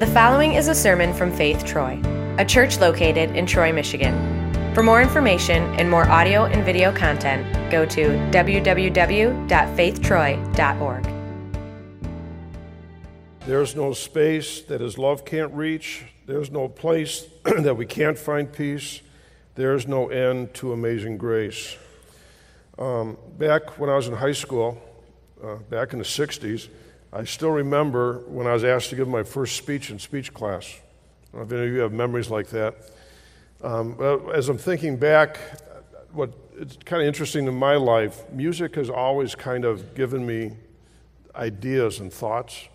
The following is a sermon from Faith Troy, a church located in Troy, Michigan. For more information and more audio and video content, go to www.faithtroy.org. There's no space that his love can't reach. There's no place that we can't find peace. There's no end to amazing grace. Um, back when I was in high school, uh, back in the 60s, I still remember when I was asked to give my first speech in speech class. I don't know if any of you have memories like that. Um, as I'm thinking back, what it's kind of interesting in my life, music has always kind of given me ideas and thoughts.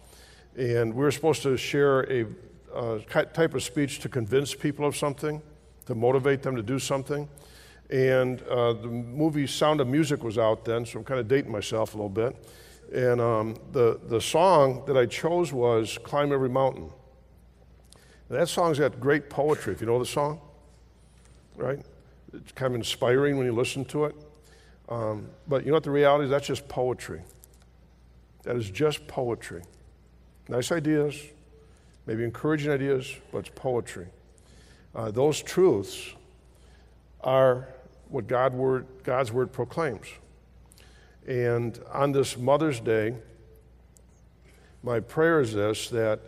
And we were supposed to share a uh, type of speech to convince people of something, to motivate them to do something. And uh, the movie Sound of Music was out then, so I'm kind of dating myself a little bit. And um, the, the song that I chose was Climb Every Mountain. And that song's got great poetry, if you know the song, right? It's kind of inspiring when you listen to it. Um, but you know what the reality is? That's just poetry. That is just poetry. Nice ideas, maybe encouraging ideas, but it's poetry. Uh, those truths are what God word, God's word proclaims. And on this Mother's Day, my prayer is this that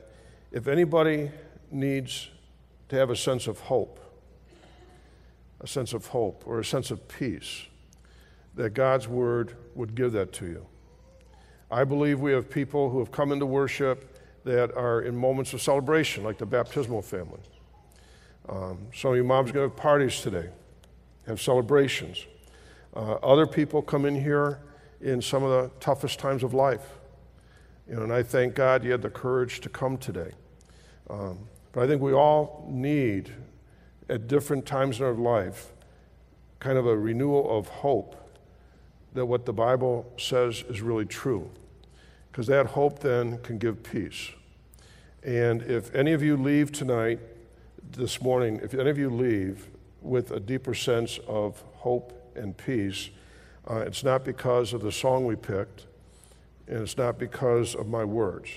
if anybody needs to have a sense of hope, a sense of hope or a sense of peace, that God's word would give that to you. I believe we have people who have come into worship that are in moments of celebration, like the baptismal family. Um, some of you moms are going to have parties today have celebrations. Uh, other people come in here in some of the toughest times of life. You know, and I thank God you had the courage to come today. Um, but I think we all need, at different times in our life, kind of a renewal of hope that what the Bible says is really true. Because that hope then can give peace. And if any of you leave tonight, this morning, if any of you leave with a deeper sense of hope and peace. Uh, it's not because of the song we picked, and it's not because of my words.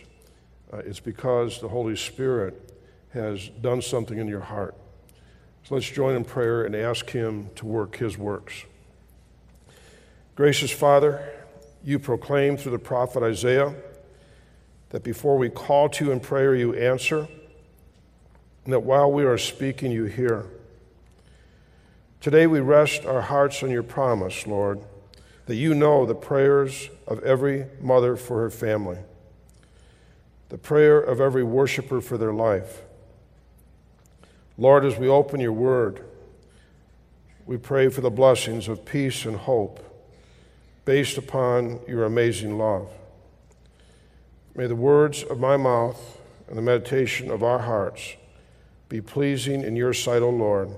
Uh, it's because the Holy Spirit has done something in your heart. So let's join in prayer and ask Him to work His works. Gracious Father, you proclaim through the prophet Isaiah that before we call to you in prayer, you answer, and that while we are speaking, you hear. Today we rest our hearts on your promise, Lord, that you know the prayers of every mother for her family, the prayer of every worshiper for their life. Lord, as we open your word, we pray for the blessings of peace and hope based upon your amazing love. May the words of my mouth and the meditation of our hearts be pleasing in your sight, O Lord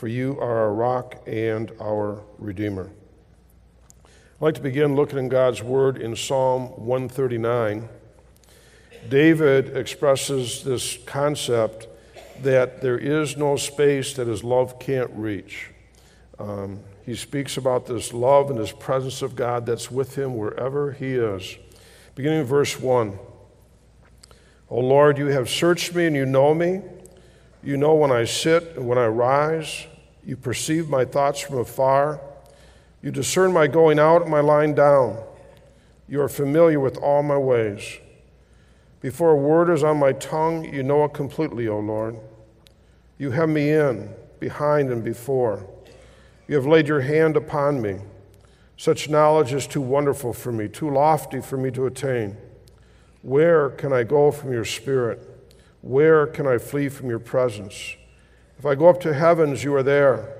for you are our rock and our Redeemer. I'd like to begin looking in God's Word in Psalm 139. David expresses this concept that there is no space that his love can't reach. Um, he speaks about this love and this presence of God that's with him wherever he is. Beginning in verse 1 O Lord, you have searched me and you know me. You know when I sit and when I rise. You perceive my thoughts from afar. You discern my going out and my lying down. You are familiar with all my ways. Before a word is on my tongue, you know it completely, O Lord. You hem me in, behind and before. You have laid your hand upon me. Such knowledge is too wonderful for me, too lofty for me to attain. Where can I go from your spirit? Where can I flee from your presence? If I go up to heavens, you are there.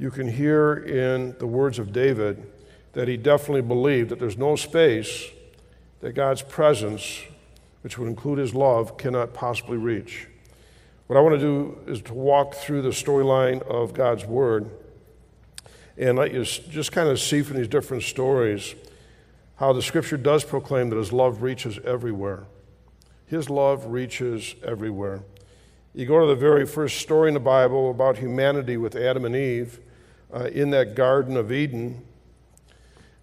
You can hear in the words of David that he definitely believed that there's no space that God's presence which would include his love, cannot possibly reach. What I want to do is to walk through the storyline of God's Word and let you just kind of see from these different stories how the Scripture does proclaim that His love reaches everywhere. His love reaches everywhere. You go to the very first story in the Bible about humanity with Adam and Eve uh, in that Garden of Eden,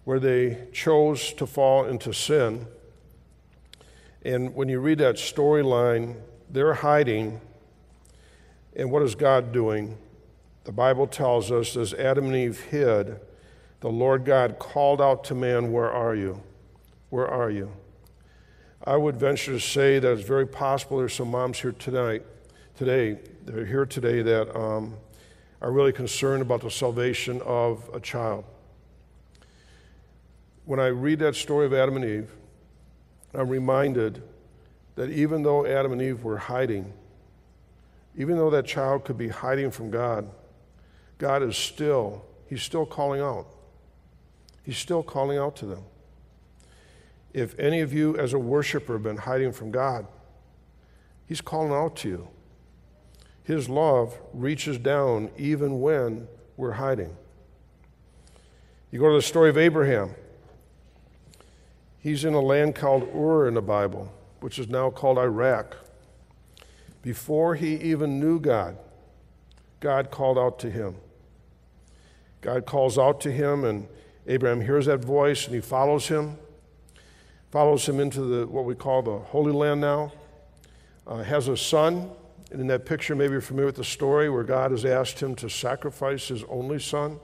where they chose to fall into sin. And when you read that storyline, they're hiding. And what is God doing? The Bible tells us as Adam and Eve hid, the Lord God called out to man, Where are you? Where are you? I would venture to say that it's very possible there's some moms here tonight, today, they're here today that um, are really concerned about the salvation of a child. When I read that story of Adam and Eve, I'm reminded that even though Adam and Eve were hiding, even though that child could be hiding from God, God is still, He's still calling out. He's still calling out to them. If any of you, as a worshiper, have been hiding from God, He's calling out to you. His love reaches down even when we're hiding. You go to the story of Abraham. He's in a land called Ur in the Bible, which is now called Iraq. Before he even knew God, God called out to him. God calls out to him, and Abraham hears that voice and he follows him, follows him into the, what we call the Holy Land now, uh, has a son. And in that picture, maybe you're familiar with the story where God has asked him to sacrifice his only son.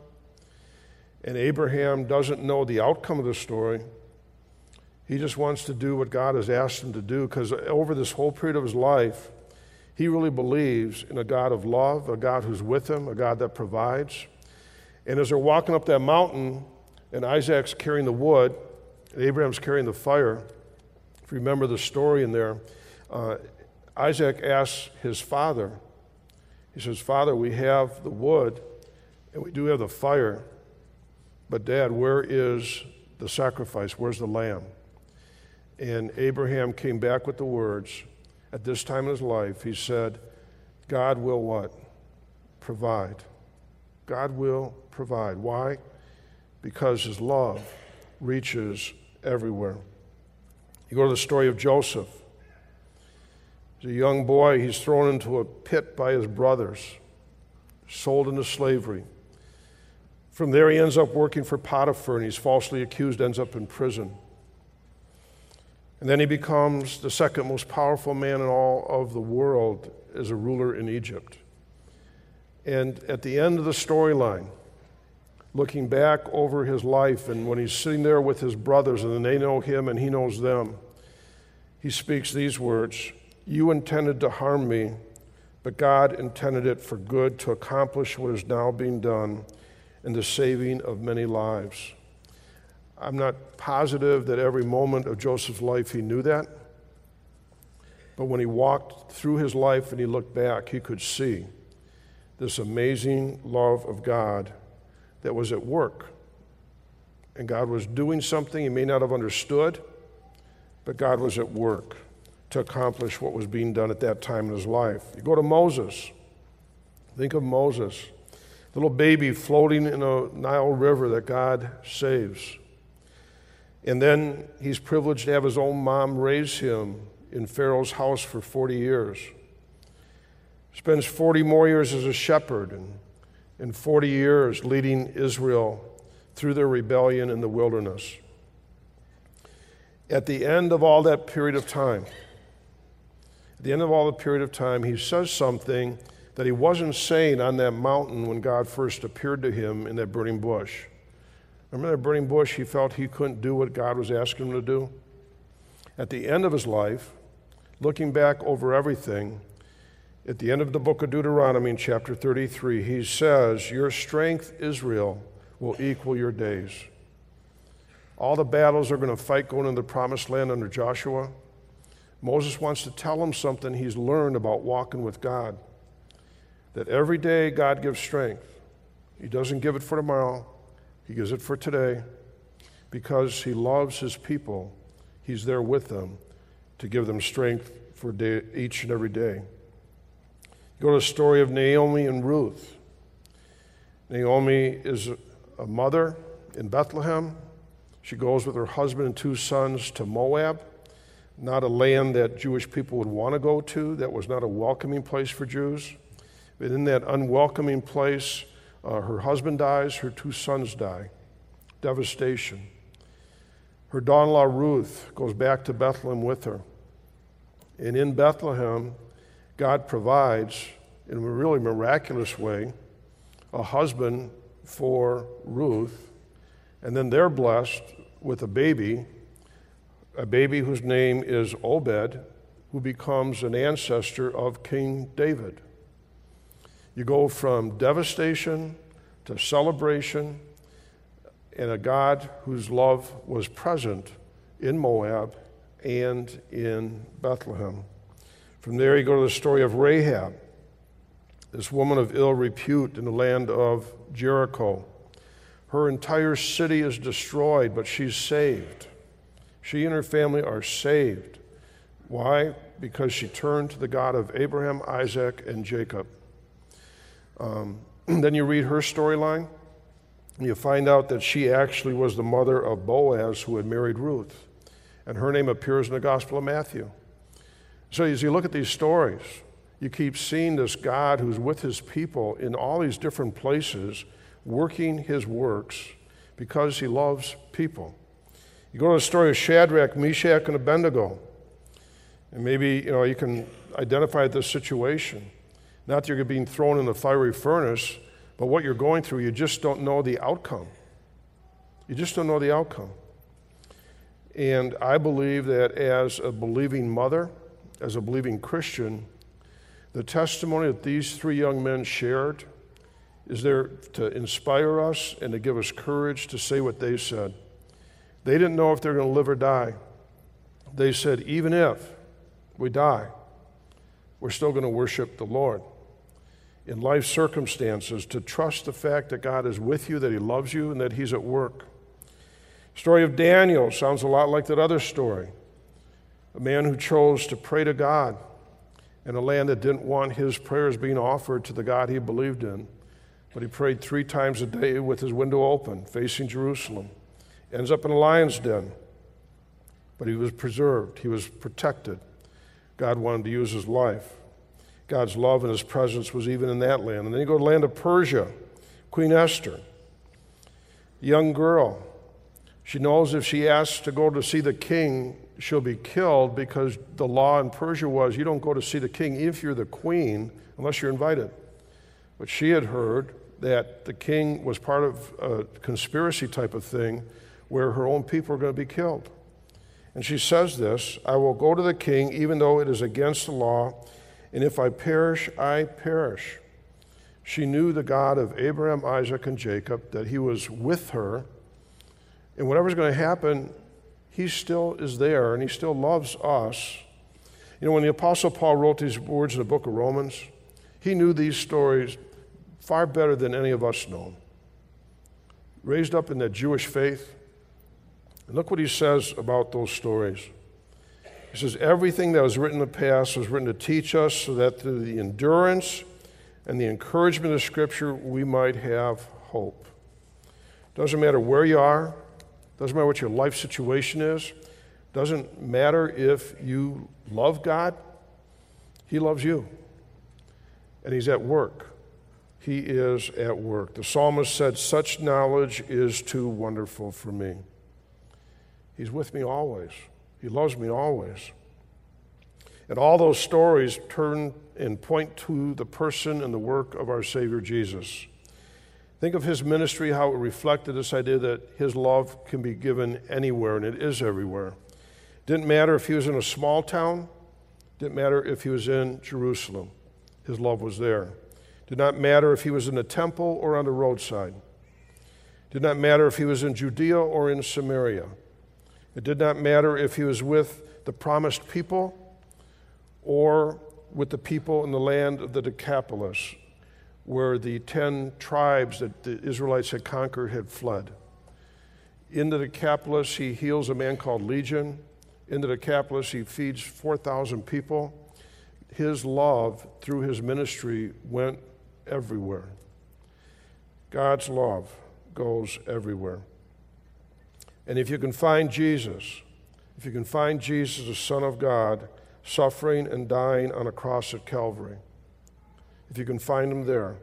And Abraham doesn't know the outcome of the story. He just wants to do what God has asked him to do because over this whole period of his life, he really believes in a God of love, a God who's with him, a God that provides. And as they're walking up that mountain, and Isaac's carrying the wood, and Abraham's carrying the fire, if you remember the story in there, uh, Isaac asks his father, he says, Father, we have the wood and we do have the fire, but Dad, where is the sacrifice? Where's the lamb? And Abraham came back with the words, at this time in his life, he said, God will what? Provide. God will provide. Why? Because his love reaches everywhere. You go to the story of Joseph. He's a young boy, he's thrown into a pit by his brothers, sold into slavery. From there, he ends up working for Potiphar, and he's falsely accused, ends up in prison. And then he becomes the second most powerful man in all of the world as a ruler in Egypt. And at the end of the storyline, looking back over his life, and when he's sitting there with his brothers, and they know him and he knows them, he speaks these words You intended to harm me, but God intended it for good to accomplish what is now being done in the saving of many lives. I'm not positive that every moment of Joseph's life he knew that. But when he walked through his life and he looked back, he could see this amazing love of God that was at work. And God was doing something he may not have understood, but God was at work to accomplish what was being done at that time in his life. You go to Moses. Think of Moses, little baby floating in a Nile River that God saves. And then he's privileged to have his own mom raise him in Pharaoh's house for 40 years. Spends 40 more years as a shepherd and, and 40 years leading Israel through their rebellion in the wilderness. At the end of all that period of time, the end of all the period of time, he says something that he wasn't saying on that mountain when God first appeared to him in that burning bush. Remember that burning bush? He felt he couldn't do what God was asking him to do. At the end of his life, looking back over everything, at the end of the book of Deuteronomy, in chapter 33, he says, Your strength, Israel, will equal your days. All the battles are going to fight going into the promised land under Joshua. Moses wants to tell him something he's learned about walking with God. That every day God gives strength. He doesn't give it for tomorrow, he gives it for today because He loves His people. He's there with them to give them strength for day, each and every day. You go to the story of Naomi and Ruth. Naomi is a mother in Bethlehem. She goes with her husband and two sons to Moab, not a land that Jewish people would want to go to, that was not a welcoming place for Jews. But in that unwelcoming place, uh, her husband dies, her two sons die. Devastation. Her daughter in law Ruth goes back to Bethlehem with her. And in Bethlehem, God provides, in a really miraculous way, a husband for Ruth. And then they're blessed with a baby, a baby whose name is Obed, who becomes an ancestor of King David. You go from devastation to celebration and a God whose love was present in Moab and in Bethlehem. From there, you go to the story of Rahab, this woman of ill repute in the land of Jericho. Her entire city is destroyed, but she's saved. She and her family are saved. Why? Because she turned to the God of Abraham, Isaac, and Jacob. Um, then you read her storyline, and you find out that she actually was the mother of Boaz, who had married Ruth. And her name appears in the Gospel of Matthew. So as you look at these stories, you keep seeing this God who's with his people in all these different places, working his works because he loves people. You go to the story of Shadrach, Meshach, and Abednego, and maybe you know you can identify this situation. Not that you're being thrown in the fiery furnace, but what you're going through, you just don't know the outcome. You just don't know the outcome. And I believe that as a believing mother, as a believing Christian, the testimony that these three young men shared is there to inspire us and to give us courage to say what they said. They didn't know if they're going to live or die. They said, even if we die, we're still going to worship the Lord in life circumstances to trust the fact that God is with you, that He loves you, and that He's at work. Story of Daniel sounds a lot like that other story. A man who chose to pray to God in a land that didn't want his prayers being offered to the God he believed in. But he prayed three times a day with his window open, facing Jerusalem. Ends up in a lion's den. But he was preserved, he was protected. God wanted to use his life. God's love and his presence was even in that land. And then you go to the land of Persia, Queen Esther, young girl. She knows if she asks to go to see the king, she'll be killed because the law in Persia was you don't go to see the king if you're the queen unless you're invited. But she had heard that the king was part of a conspiracy type of thing where her own people are going to be killed. And she says this I will go to the king even though it is against the law and if I perish, I perish. She knew the God of Abraham, Isaac, and Jacob, that he was with her. And whatever's going to happen, he still is there and he still loves us. You know, when the Apostle Paul wrote these words in the book of Romans, he knew these stories far better than any of us know. Raised up in the Jewish faith. And look what he says about those stories. He says, Everything that was written in the past was written to teach us so that through the endurance and the encouragement of Scripture, we might have hope. Doesn't matter where you are, doesn't matter what your life situation is, doesn't matter if you love God, He loves you. And He's at work. He is at work. The psalmist said, Such knowledge is too wonderful for me. He's with me always. He loves me always. And all those stories turn and point to the person and the work of our Savior Jesus. Think of his ministry, how it reflected this idea that his love can be given anywhere, and it is everywhere. Didn't matter if he was in a small town, didn't matter if he was in Jerusalem, his love was there. Did not matter if he was in a temple or on the roadside. Did not matter if he was in Judea or in Samaria. It did not matter if he was with the promised people or with the people in the land of the Decapolis, where the ten tribes that the Israelites had conquered had fled. In the Decapolis, he heals a man called Legion, In the Decapolis. He feeds 4,000 people. His love through his ministry went everywhere. God's love goes everywhere. And if you can find Jesus, if you can find Jesus, the Son of God, suffering and dying on a cross at Calvary, if you can find him there,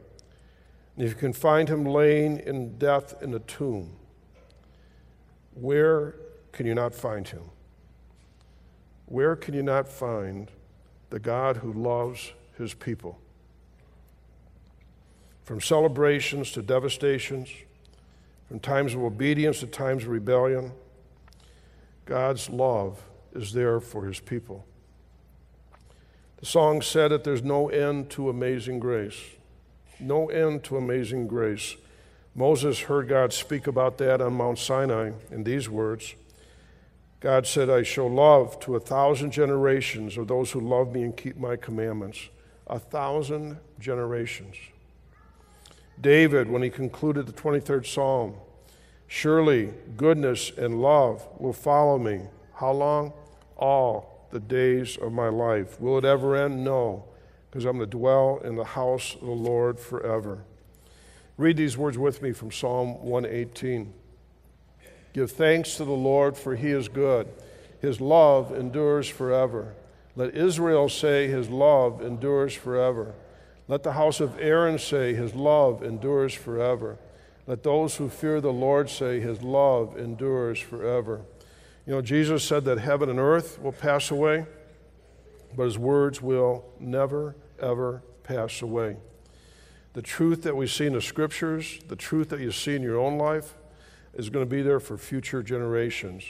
and if you can find him laying in death in a tomb, where can you not find him? Where can you not find the God who loves his people? From celebrations to devastations, from times of obedience to times of rebellion, God's love is there for his people. The song said that there's no end to amazing grace. No end to amazing grace. Moses heard God speak about that on Mount Sinai in these words God said, I show love to a thousand generations of those who love me and keep my commandments. A thousand generations. David, when he concluded the 23rd Psalm, surely goodness and love will follow me. How long? All the days of my life. Will it ever end? No, because I'm going to dwell in the house of the Lord forever. Read these words with me from Psalm 118. Give thanks to the Lord, for he is good. His love endures forever. Let Israel say, His love endures forever. Let the house of Aaron say, His love endures forever. Let those who fear the Lord say, His love endures forever. You know, Jesus said that heaven and earth will pass away, but His words will never, ever pass away. The truth that we see in the scriptures, the truth that you see in your own life, is going to be there for future generations.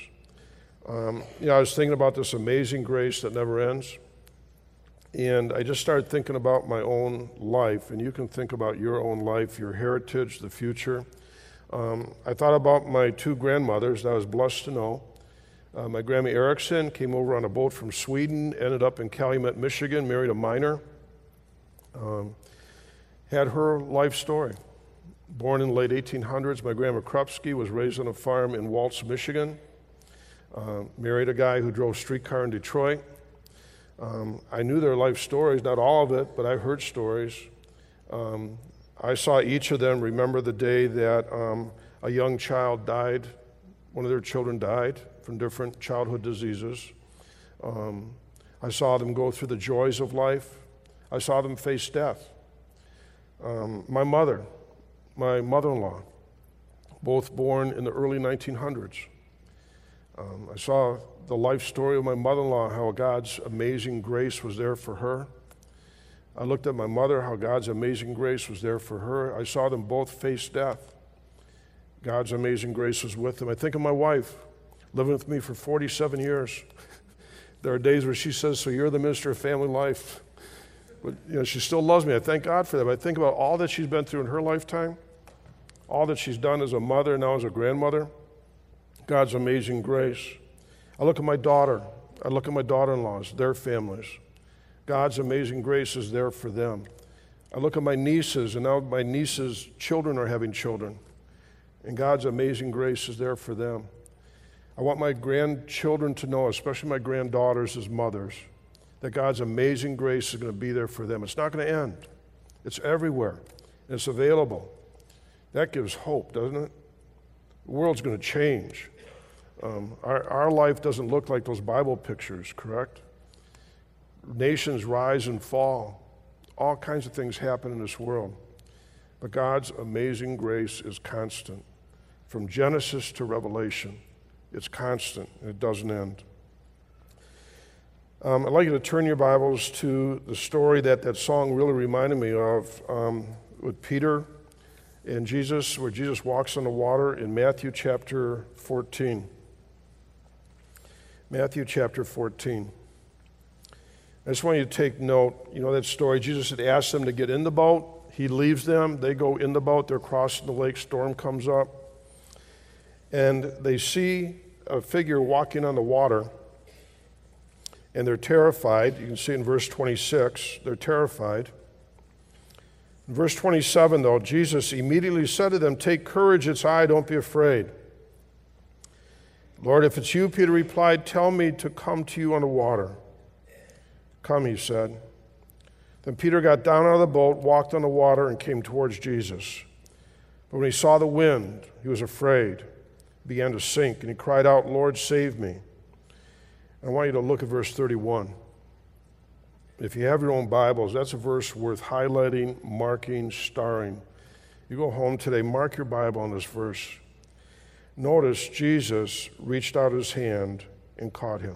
Um, you know, I was thinking about this amazing grace that never ends. And I just started thinking about my own life, and you can think about your own life, your heritage, the future. Um, I thought about my two grandmothers that I was blessed to know. Uh, my grandma Erickson came over on a boat from Sweden, ended up in Calumet, Michigan, married a miner. Um, had her life story. Born in the late 1800s, my grandma Krupski was raised on a farm in Waltz, Michigan. Uh, married a guy who drove streetcar in Detroit. Um, I knew their life stories, not all of it, but I heard stories. Um, I saw each of them remember the day that um, a young child died, one of their children died from different childhood diseases. Um, I saw them go through the joys of life. I saw them face death. Um, my mother, my mother in law, both born in the early 1900s. Um, I saw the life story of my mother in law, how God's amazing grace was there for her. I looked at my mother, how God's amazing grace was there for her. I saw them both face death. God's amazing grace was with them. I think of my wife, living with me for 47 years. there are days where she says, So you're the minister of family life. But you know, she still loves me. I thank God for that. But I think about all that she's been through in her lifetime, all that she's done as a mother, now as a grandmother. God's amazing grace. I look at my daughter. I look at my daughter in laws, their families. God's amazing grace is there for them. I look at my nieces, and now my nieces' children are having children. And God's amazing grace is there for them. I want my grandchildren to know, especially my granddaughters as mothers, that God's amazing grace is going to be there for them. It's not going to end, it's everywhere, and it's available. That gives hope, doesn't it? The world's going to change. Um, our, our life doesn't look like those Bible pictures, correct? Nations rise and fall. All kinds of things happen in this world. But God's amazing grace is constant. From Genesis to Revelation, it's constant and it doesn't end. Um, I'd like you to turn your Bibles to the story that that song really reminded me of um, with Peter and Jesus, where Jesus walks on the water in Matthew chapter 14. Matthew chapter 14. I just want you to take note. You know that story. Jesus had asked them to get in the boat. He leaves them. They go in the boat. They're crossing the lake. Storm comes up. And they see a figure walking on the water and they're terrified. You can see in verse 26, they're terrified. In verse 27, though, Jesus immediately said to them, Take courage, it's I, don't be afraid. Lord, if it's you, Peter replied, tell me to come to you on the water. Come, he said. Then Peter got down out of the boat, walked on the water, and came towards Jesus. But when he saw the wind, he was afraid, began to sink, and he cried out, Lord, save me. I want you to look at verse 31. If you have your own Bibles, that's a verse worth highlighting, marking, starring. You go home today, mark your Bible on this verse. Notice Jesus reached out his hand and caught him.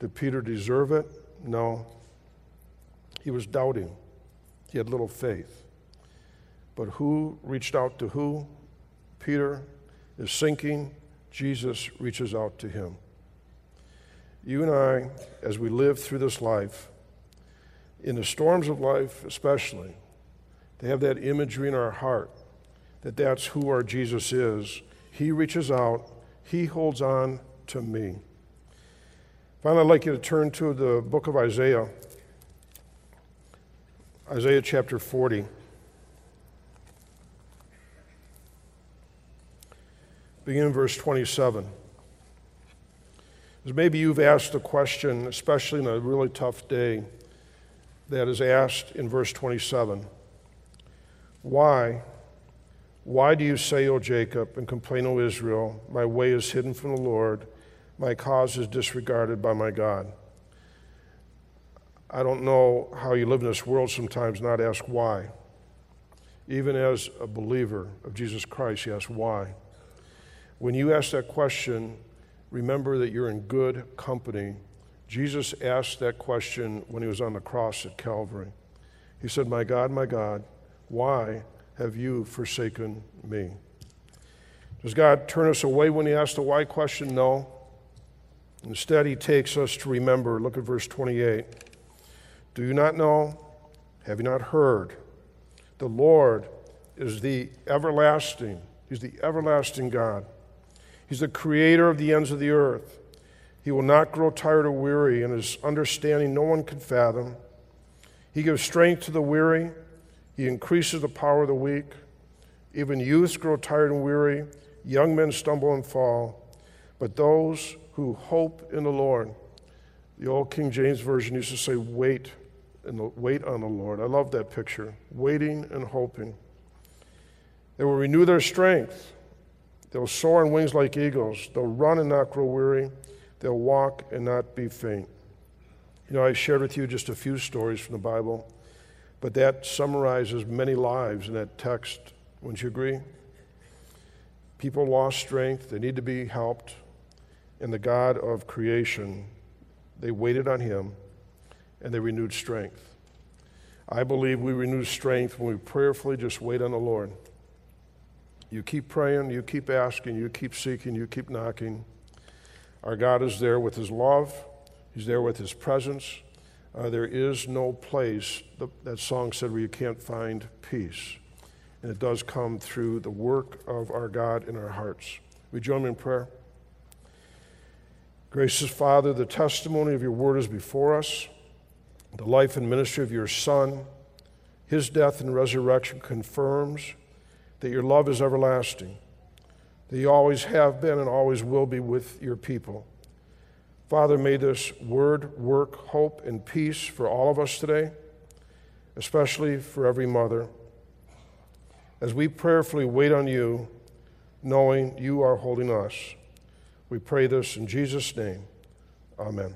Did Peter deserve it? No. He was doubting, he had little faith. But who reached out to who? Peter is sinking, Jesus reaches out to him. You and I, as we live through this life, in the storms of life especially, to have that imagery in our heart that that's who our Jesus is. He reaches out, He holds on to me. Finally, I'd like you to turn to the book of Isaiah, Isaiah chapter 40. Begin in verse 27. As maybe you've asked a question, especially in a really tough day, that is asked in verse 27 Why? Why do you say, O Jacob, and complain, O Israel, my way is hidden from the Lord, my cause is disregarded by my God? I don't know how you live in this world sometimes, not ask why. Even as a believer of Jesus Christ, you ask why. When you ask that question, remember that you're in good company. Jesus asked that question when he was on the cross at Calvary. He said, My God, my God, why have you forsaken me? Does God turn us away when he asks the why question? No. Instead, he takes us to remember. Look at verse 28. Do you not know? Have you not heard? The Lord is the everlasting, He's the everlasting God. He's the creator of the ends of the earth. He will not grow tired or weary, and his understanding no one can fathom. He gives strength to the weary, he increases the power of the weak. Even youths grow tired and weary, young men stumble and fall. But those who hope in the Lord, the old King James Version used to say, wait, and wait on the Lord. I love that picture, waiting and hoping. They will renew their strength. They'll soar on wings like eagles. They'll run and not grow weary. They'll walk and not be faint. You know, I shared with you just a few stories from the Bible, but that summarizes many lives in that text. Wouldn't you agree? People lost strength. They need to be helped. And the God of creation, they waited on Him and they renewed strength. I believe we renew strength when we prayerfully just wait on the Lord. You keep praying, you keep asking, you keep seeking, you keep knocking. Our God is there with His love, He's there with His presence. Uh, there is no place, the, that song said, where you can't find peace. And it does come through the work of our God in our hearts. We join me in prayer? Gracious Father, the testimony of your word is before us. The life and ministry of your Son, his death and resurrection confirms that your love is everlasting, that you always have been and always will be with your people. Father, may this word work hope and peace for all of us today, especially for every mother. As we prayerfully wait on you, knowing you are holding us, we pray this in Jesus' name. Amen.